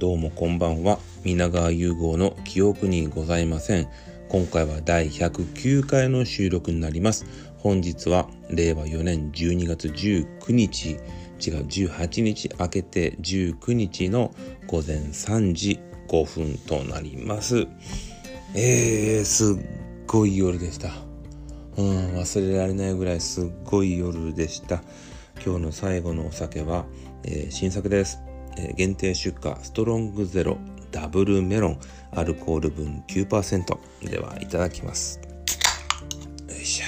どうもこんばんは。皆川融合の記憶にございません。今回は第109回の収録になります。本日は令和4年12月19日。違う18日明けて19日の午前3時5分となります。えー、すっごい夜でした。うん忘れられないぐらいすっごい夜でした。今日の最後のお酒は、えー、新作です、え、限定出荷ストロングゼロダブルメロンアルコール分9%ではいただきます。よいしょ。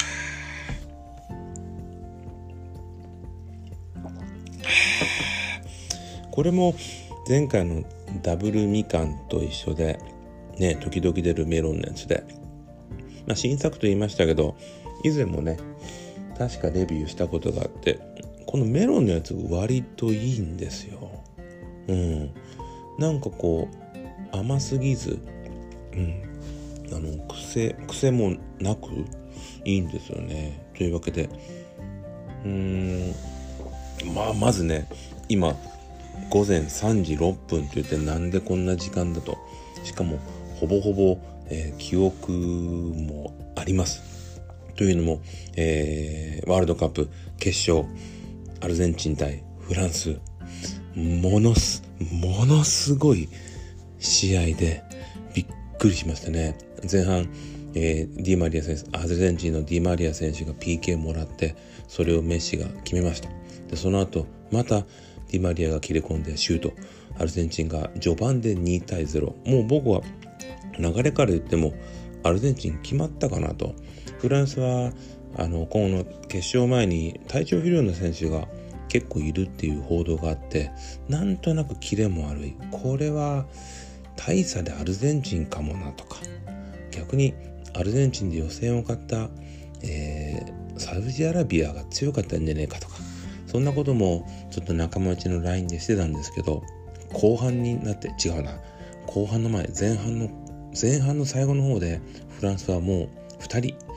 これも前回のダブルみかんと一緒でね時々出るメロンのやつで、まあ、新作と言いましたけど以前もね確かレビューしたことがあってこのメロンのやつ割といいんですよ。うん。なんかこう甘すぎず、うん。あの癖癖もなくいいんですよね。というわけでうーんまあまずね今午前3時6分と言ってなんでこんな時間だとしかもほぼほぼ、えー、記憶もあります。というのも、えー、ワールドカップ決勝アルゼンチン対フランスものすものすごい試合でびっくりしましたね。前半、えー、ディマリア選手アルゼンチンのディマリア選手が PK もらってそれをメッシが決めました。でその後またディマリアが切れ込んでシュート。アルゼンチンが序盤で2対0もう僕は流れから言ってもアルゼンチン決まったかなと。フランスはあのこの決勝前に体調不良の選手が結構いるっていう報道があってなんとなくキレも悪い。これは大差でアルゼンチンかもなとか。逆にアルゼンチンで予選を勝った、えー、サウジアラビアが強かったんじゃねえかとか。そんなこともちょっと仲間内の LINE でしてたんですけど後半になって違うな。後半の前前半の前半の最後の方でフランスはもう2人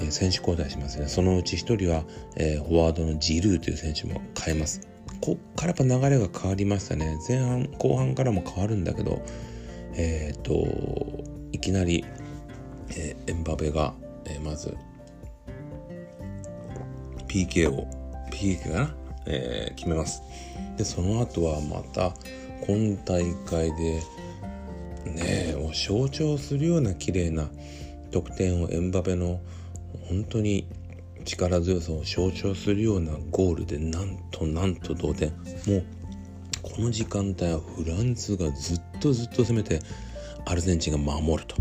えー、選手交代しますね。そのうち1人は、えー、フォワードのジルーという選手も変えます。こっからやっぱ流れが変わりましたね。前半、後半からも変わるんだけど、えっ、と、いきなり、えエンバペが、えまず、PK を、PK かな、え決めます。で、その後はまた、今大会で、ねえ、象徴するような綺麗な得点をエンバペの本当に力強さを象徴するようなゴールでなんとなんと同点。もうこの時間帯はフランスがずっとずっと攻めてアルゼンチンが守ると。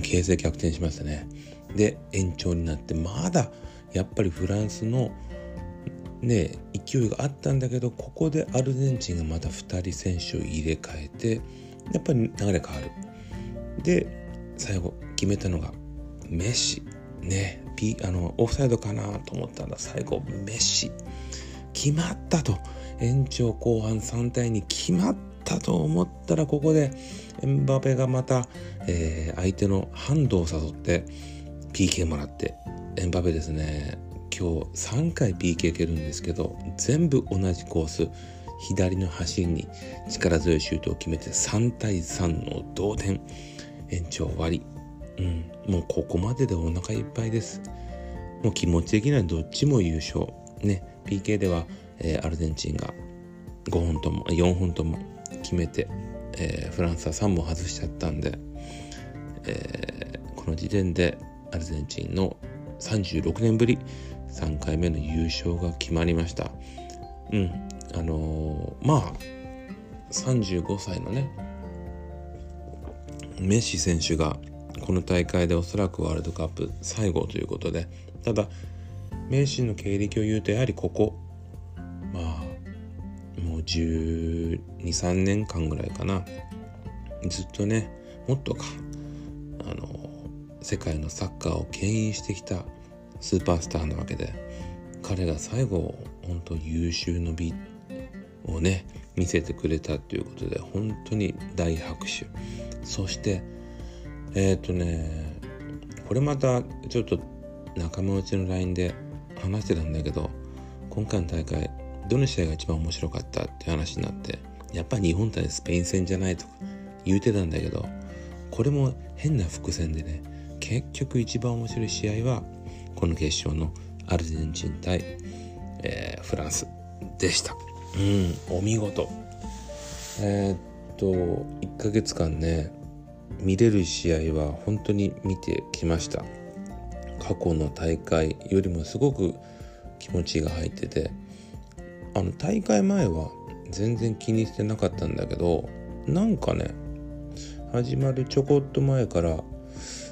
形勢逆転しましたね。で延長になってまだやっぱりフランスのね勢いがあったんだけどここでアルゼンチンがまた2人選手を入れ替えてやっぱり流れ変わる。で最後決めたのがメッシ。ね。ピあのオフサイドかなと思ったら最後メッシ。決まったと。延長後半3対2決まったと思ったらここでエンバペがまた、えー、相手のハンドを誘って PK もらって。エンバペですね。今日3回 PK 蹴るんですけど全部同じコース。左の端に力強いシュートを決めて3対3の同点。延長終わり。うん、もうここまででお腹いっぱいです。もう気持ち的にはどっちも優勝。ね、PK では、えー、アルゼンチンが5本とも、4本とも決めて、えー、フランスは3本外しちゃったんで、えー、この時点でアルゼンチンの36年ぶり3回目の優勝が決まりました。うん、あのー、まあ、35歳のね、メッシ選手がこの大会でおそらくワールドカップ最後ということでただメッシの経歴を言うとやはりここまあもう123年間ぐらいかな。ずっとねもっとかあの世界のサッカーを牽引してきたスーパースターなわけで彼が最後本当優秀の美をね見せてくれたということで本当に大拍手。そしてえっ、ー、とねこれまたちょっと仲間内の LINE で話してたんだけど今回の大会どの試合が一番面白かったって話になってやっぱ日本対スペイン戦じゃないとか言うてたんだけどこれも変な伏線でね結局一番面白い試合はこの決勝のアルゼンチン対、えー、フランスでした。うんお見事。えー、っと1ヶ月間ね見れる試合は本当に見てきました。過去の大会よりもすごく気持ちが入ってて。あの大会前は全然気にしてなかったんだけどなんかね始まるちょこっと前から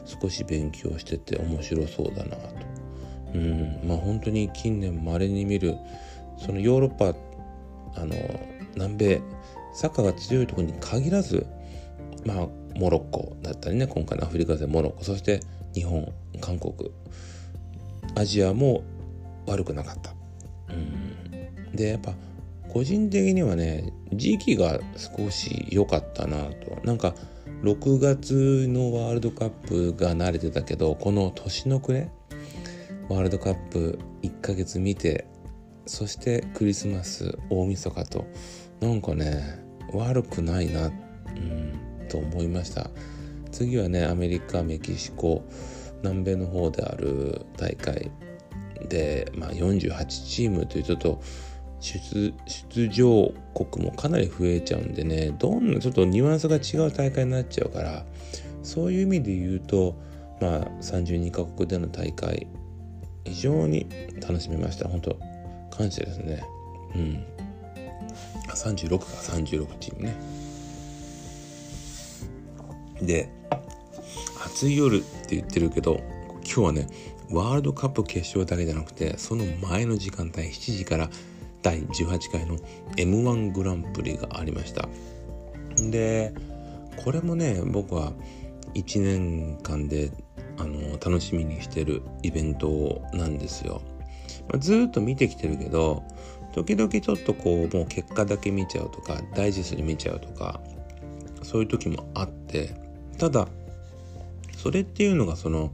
少し勉強してて面白そうだなと。うんまあ本当に近年まれに見るそのヨーロッパあの南米サッカーが強いところに限らずまあモロッコだったりね今回のアフリカ勢モロッコそして日本韓国アジアも悪くなかった。うん。でやっぱ個人的にはね時期が少し良かったなと。なんか6月のワールドカップが慣れてたけどこの年の暮れワールドカップ1ヶ月見てそしてクリスマス大晦日となんかね悪くないな、うん、と思いました。次はねアメリカメキシコ南米の方である大会で、まあ、48チームというちょっと出場国もかなり増えちゃうんでねどんなちょっとニュアンスが違う大会になっちゃうからそういう意味で言うとまあ32カ国での大会非常に楽しめました。本当感謝ですね。うん。36か36チームね。で暑い夜って言ってるけど今日はねワールドカップ決勝だけじゃなくてその前の時間帯7時から第18回の m 1グランプリがありました。でこれもね僕は1年間であの楽しみにしてるイベントなんですよ、まあ、ずっと見てきてるけど時々ちょっとこうもう結果だけ見ちゃうとかダイジェストで見ちゃうとかそういう時もあってただそれっていうのがその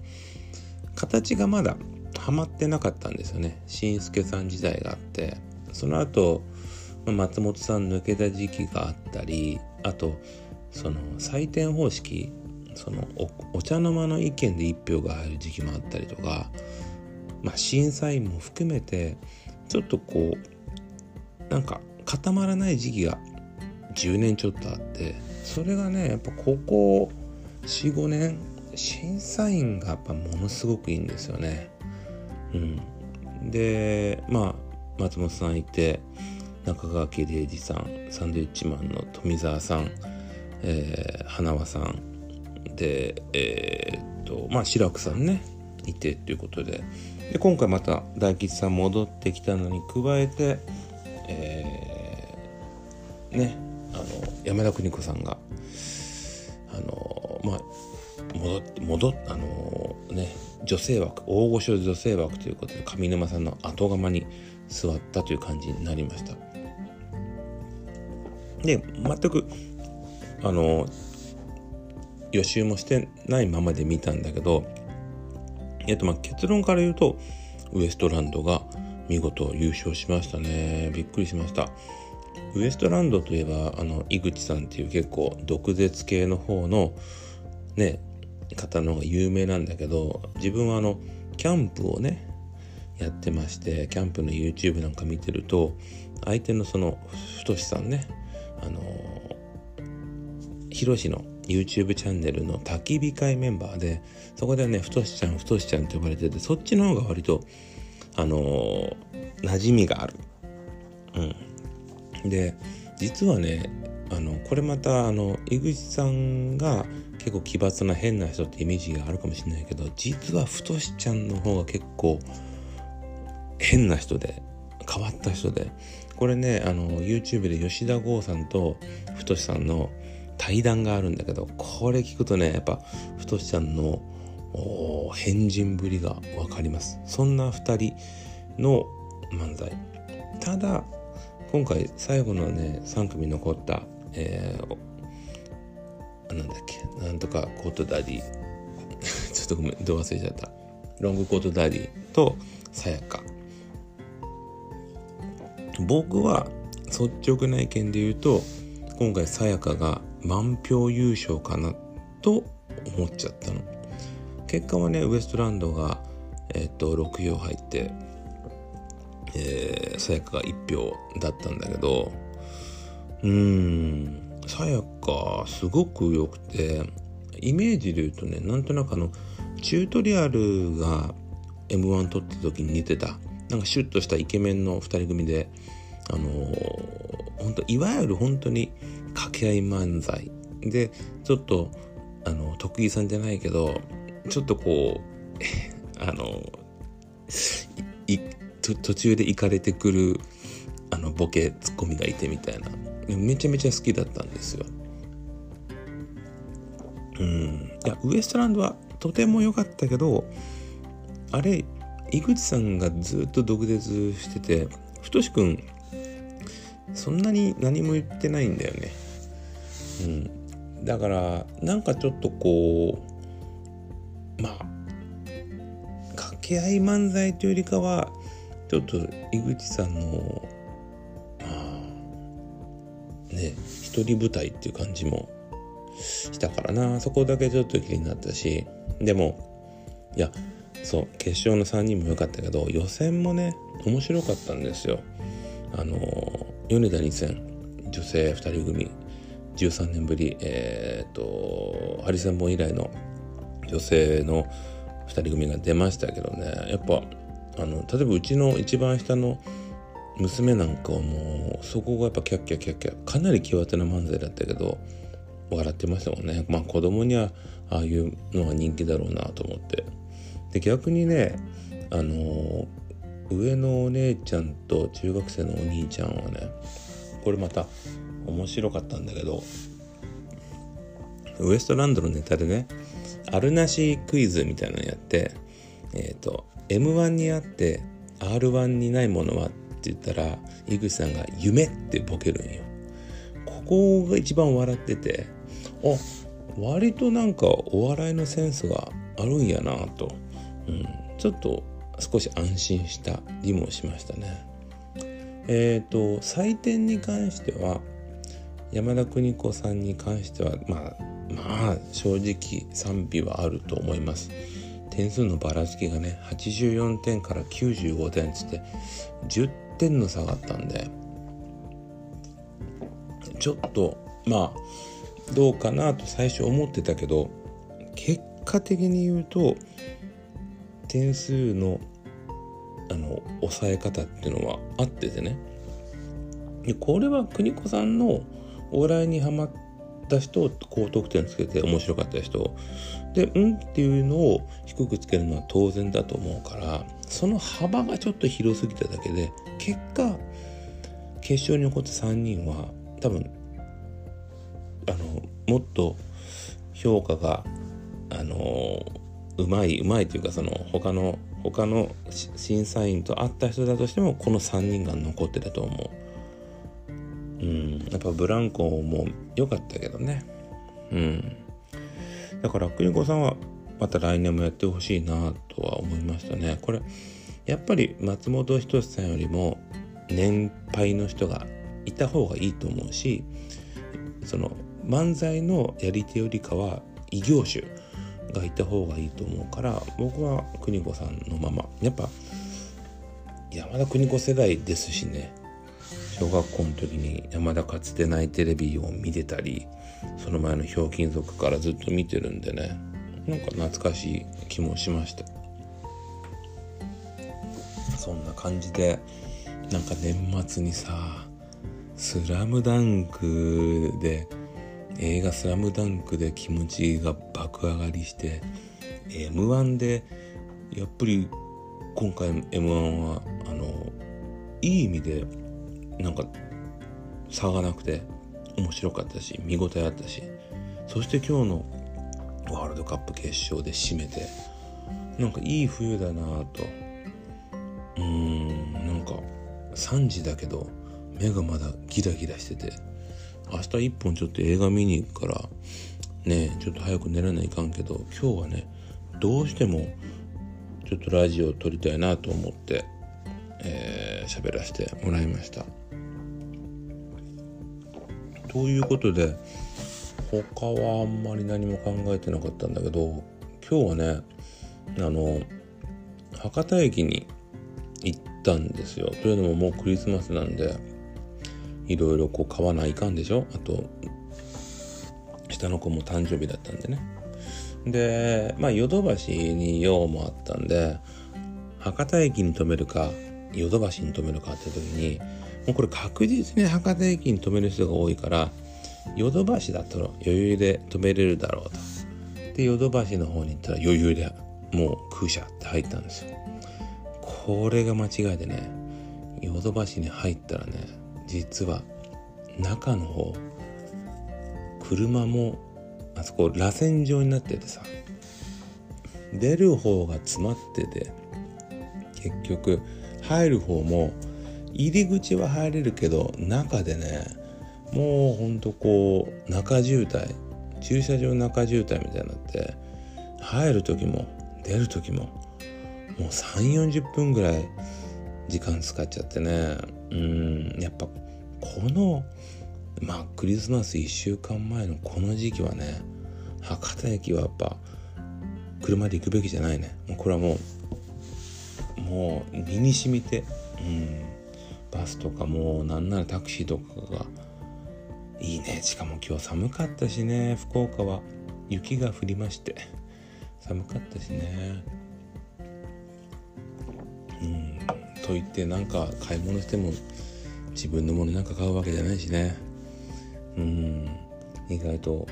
形がまだハマってなかったんですよね。しんすけさん時代があってその後松本さん抜けた時期があったりあとその採点方式そのお茶の間の意見で1票が入る時期もあったりとか、まあ、審査員も含めてちょっとこうなんか固まらない時期が10年ちょっとあってそれがねやっぱここ45年審査員がやっぱものすごくいいんですよね。うん、でまあ松本さんいて中川家礼二さんサンドウィッチマンの富澤さん、えー、花輪さんでえー、っとまあ志らくさんねいてっていうことでで今回また大吉さん戻ってきたのに加えて、えー、ねあの山田邦子さんが戻って戻あのね女性枠大御所女性枠ということで上沼さんの後釜に座ったという感じになりました。で全くあの予習もしてないままで見たんだけどえっとまあ結論から言うとウエストランドが見事優勝しましたね。びっくりしました。ウエストランドといえばあの井口さんっていう結構毒舌系の方のね方の有名なんだけど自分はあのキャンプをねやってましてキャンプの YouTube なんか見てると相手のその太さんねあのヒロシの YouTube チャンネルの焚き火会メンバーでそこではね太ちゃん太ちゃんって呼ばれててそっちの方が割とあの馴染みがある。うん、で実はねあのこれまたあの井口さんが結構奇抜な変な人ってイメージがあるかもしれないけど実は太ちゃんの方が結構変な人で変わった人で。これねあの YouTube で吉田剛さんと太さんの対談があるんだけどこれ聞くとねやっぱ太ちゃんの変人ぶりが分かります。そんな2人の漫才。ただ今回最後のね3組残った、えー、なんだっけ？なんとかコートダディ。ちょっとごめんどう忘れちゃった。ロングコートダディとさやか。僕は率直な意見で言うと今回さやかが満票優勝かなと思っちゃったの。結果はねウエストランドがえっ、と6票入ってさやかが1票だったんだけどうーん。さやかすごく良くてイメージで言うとねなんとなくあのチュートリアルが m 1撮った時に似てた。なんかシュッとしたイケメンの2人組であのー、本当いわゆる本当に掛け合い漫才。でちょっとあの徳井さんじゃないけどちょっとこう あの途中で行かれてくるあのボケツッコミがいてみたいな。めちゃめちゃ好きだったんですよ。うん、いやウエストランドはとても良かったけどあれ井口さんがずっと毒舌してて太くんそんなに何も言ってないんだよね。うん、だからなんかちょっとこうまあ掛け合い漫才というよりかはちょっと井口さんのね一人舞台っていう感じもしたからな。そこだけちょっと気になったし。でもいやそう決勝の3人も良かったけど予選もね面白かったんですよ。あの米田2戦女性2人組13年ぶりえー、っとハリセンボン以来の女性の2人組が出ましたけどね。やっぱあの例えばうちの一番下の娘なんかはもうそこがやっぱキャッキャキャッキャかなり際立な漫才だったけど笑ってましたもんね。まあ子供にはああいうのが人気だろうなと思って。で逆にねあの上のお姉ちゃんと中学生のお兄ちゃんはねこれまた面白かったんだけどウエストランドのネタでねあるなしクイズみたいなのやってえっ、ー、と M1 にあって R1 にないものはって言ったら井口さんが「夢」ってボケるんよ。ここが一番笑っててあ割となんかお笑いのセンスがあるんやなと、うん、ちょっと少し安心したりもしましたね。えっ、ー、と採点に関しては山田邦子さんに関してはまあまあ正直賛否はあると思います。点数のばらつきがね84点から95点つって10点の差があったんでちょっとまあどうかなと最初思ってたけど結果的に言うと点数のあの抑え方っていうのはあっててね。でこれは邦子さんのお笑いにはまった人高得点つけて面白かった人。で「うん」っていうのを低くつけるのは当然だと思うからその幅がちょっと広すぎただけで結果決勝に残った3人は多分あのもっと評価があのうまいうまいというかその他の他の審査員と会った人だとしてもこの3人が残ってたと思う。うんやっぱブランコも良かったけどね。うん。だから邦子さんはまた来年もやってほしいなとは思いましたね。これやっぱり松本人志さんよりも年配の人がいた方がいいと思うしその漫才のやり手よりかは異業種がいた方がいいと思うから僕は邦子さんのまま。やっぱ山田邦子世代ですしね。小学校の時に山田かつてないテレビを見てたりその前のひょうきん族からずっと見てるんでね。なんか懐かしい気もしました。そんな感じでなんか年末にさ「スラムダンクで映画「スラムダンクで気持ちが爆上がりして m 1でやっぱり今回 m 1はあのいい意味でなんか差がなくて面白かったし見応えあったし。そして今日のワールドカップ決勝で締めてなんかいい冬だなぁとうーんなんか3時だけど目がまだギラギラしてて明日一本ちょっと映画見に行くからねちょっと早く寝らないかんけど今日はねどうしてもちょっとラジオを撮りたいなと思って喋、えー、らせてもらいました。ということで他はあんまり何も考えてなかったんだけど今日はねあの博多駅に行ったんですよ。というのももうクリスマスなんでいろいろこう買わないかんでしょ？あと下の子も誕生日だったんでね。でまあヨドバシに用もあったんで博多駅に止めるかヨドバシに止めるかって時にもうこれ確実に博多駅に止める人が多いからヨドバシだったら余裕で止めれるだろうと。でヨドバシの方に行ったら余裕でもう空車って入ったんですよ。これが間違いでねヨドバシに入ったらね実は中の方車もあそこ螺旋状になっててさ出る方が詰まってて結局入る方も入り口は入れるけど中でねもうほんとこう中渋滞駐車場中渋滞みたいになって入る時も出る時ももう3 4 0分ぐらい時間使っちゃってね。うんやっぱこのまあクリスマス1週間前のこの時期はね博多駅はやっぱ車で行くべきじゃないね。もうこれはもうもう身に染みてうんバスとかもうなんならタクシーとかがいいね。しかも今日寒かったしね。福岡は雪が降りまして。寒かったしね。うん。と言ってなんか買い物しても自分のものなんか買うわけじゃないしね。うん。意外と。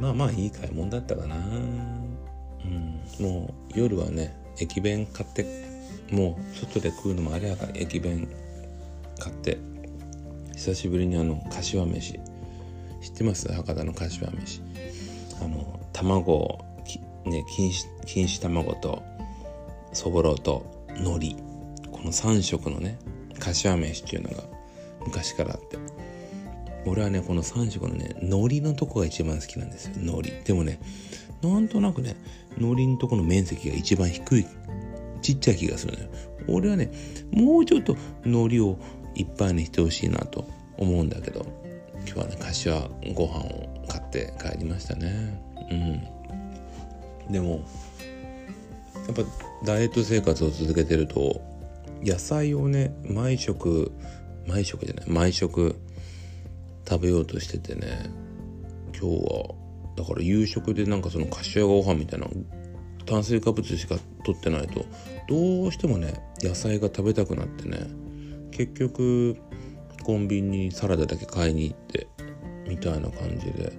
まあまあいい買い物だったかな。うん。もう夜はね駅弁買ってもう外で食うのもあれやから駅弁買って。久しぶりにあの柏飯。知ってます？博多の柏飯。あの卵ね錦糸卵とそぼろと海苔。この3色のね柏飯っていうのが昔からあって。俺はねこの3色のね海苔のとこが一番好きなんですよ。海苔。でもねなんとなくね海苔のとこの面積が一番低いちっちゃい気がするのよ。俺はねもうちょっと海苔をいっぱいにしてほしいなと。思うんだけど今日はね柏ご飯を買って帰りましたね。うん。でもやっぱダイエット生活を続けてると野菜をね毎食毎食じゃない毎食食べようとしててね今日はだから夕食でなんかその柏ご飯みたいな炭水化物しか取ってないとどうしてもね野菜が食べたくなってね結局コンビニにサラダだけ買いに行ってみたいな感じで。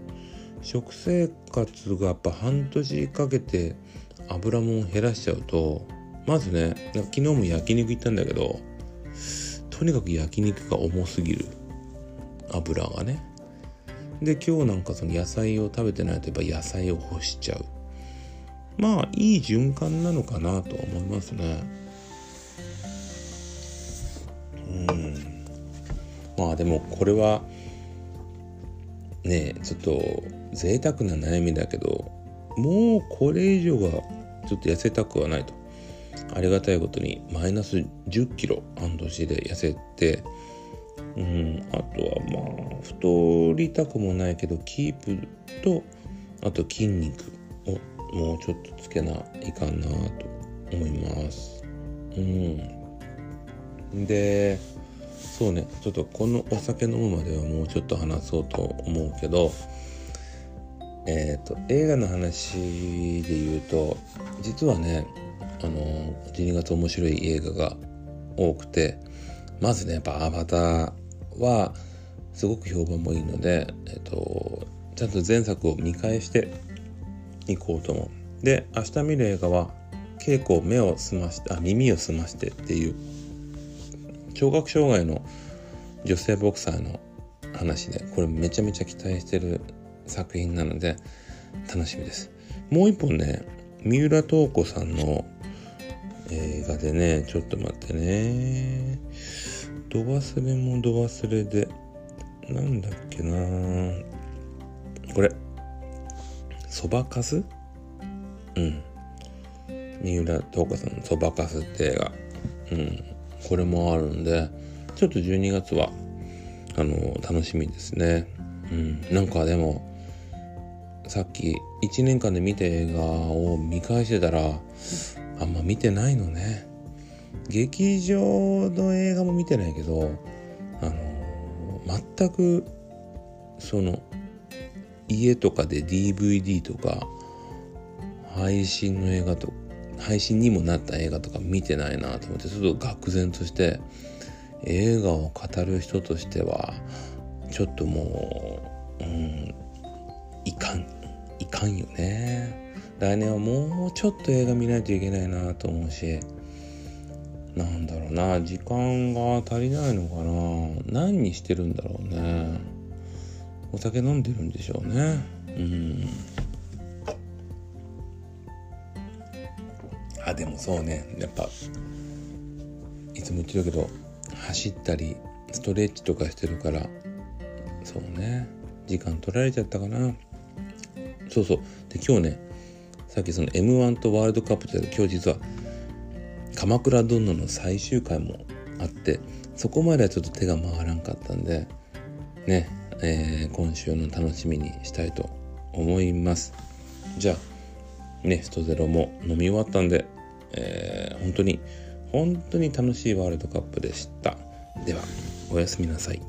食生活がやっぱ半年かけて油もん減らしちゃうとまずね昨日も焼肉行ったんだけどとにかく焼肉が重すぎる。油がね。で今日なんかその野菜を食べてないとやっぱ野菜を干しちゃう。まあいい循環なのかなと思いますね。うん。まあでもこれはねちょっと贅沢な悩みだけどもうこれ以上はちょっと痩せたくはないと。ありがたいことにマイナス1 0キロ半年で痩せてうんあとはまあ太りたくもないけどキープとあと筋肉をもうちょっとつけないかなと思います。うん。でそうねちょっとこのお酒飲むまではもうちょっと話そうと思うけどえっ、ー、と映画の話で言うと実はねあの12月面白い映画が多くてまずねやっぱアバターはすごく評判もいいので、えっと、ちゃんと前作を見返していこうと思う。で明日見る映画は稽古目を澄ましてあ耳を澄ましてっていう聴覚障害の女性ボクサーの話でこれめちゃめちゃ期待してる作品なので楽しみですもう一本ね三浦透子さんの映画でねちょっと待ってねど忘れもど忘れで、なんだっけなこれ、そばかす？うん。三浦透子さんのそばかすって映画。うん。これもあるんで、ちょっと12月は、あの楽しみですね。うん。なんかでもさっき1年間で見た映画を見返してたらあんま見てないのね。劇場の映画も見てないけどあの全くその家とかで DVD とか配信の映画と配信にもなった映画とか見てないなと思ってちょっと愕然として映画を語る人としてはちょっともう、うん、いかんいかんよね。来年はもうちょっと映画見ないといけないなと思うしなんだろうな時間が足りないのかな。何にしてるんだろうね。お酒飲んでるんでしょうね。うん。あでもそうね。やっぱいつも言ってるけど走ったりストレッチとかしてるからそうね。時間取られちゃったかな。そうそう。で今日ねさっきその m 1とワールドカップって今日実は「鎌倉殿」の最終回もあってそこまではちょっと手が回らんかったんでね、えー、今週の楽しみにしたいと思います。じゃあねストゼロも飲み終わったんで、えー、本当に本当に楽しいワールドカップでした。ではおやすみなさい。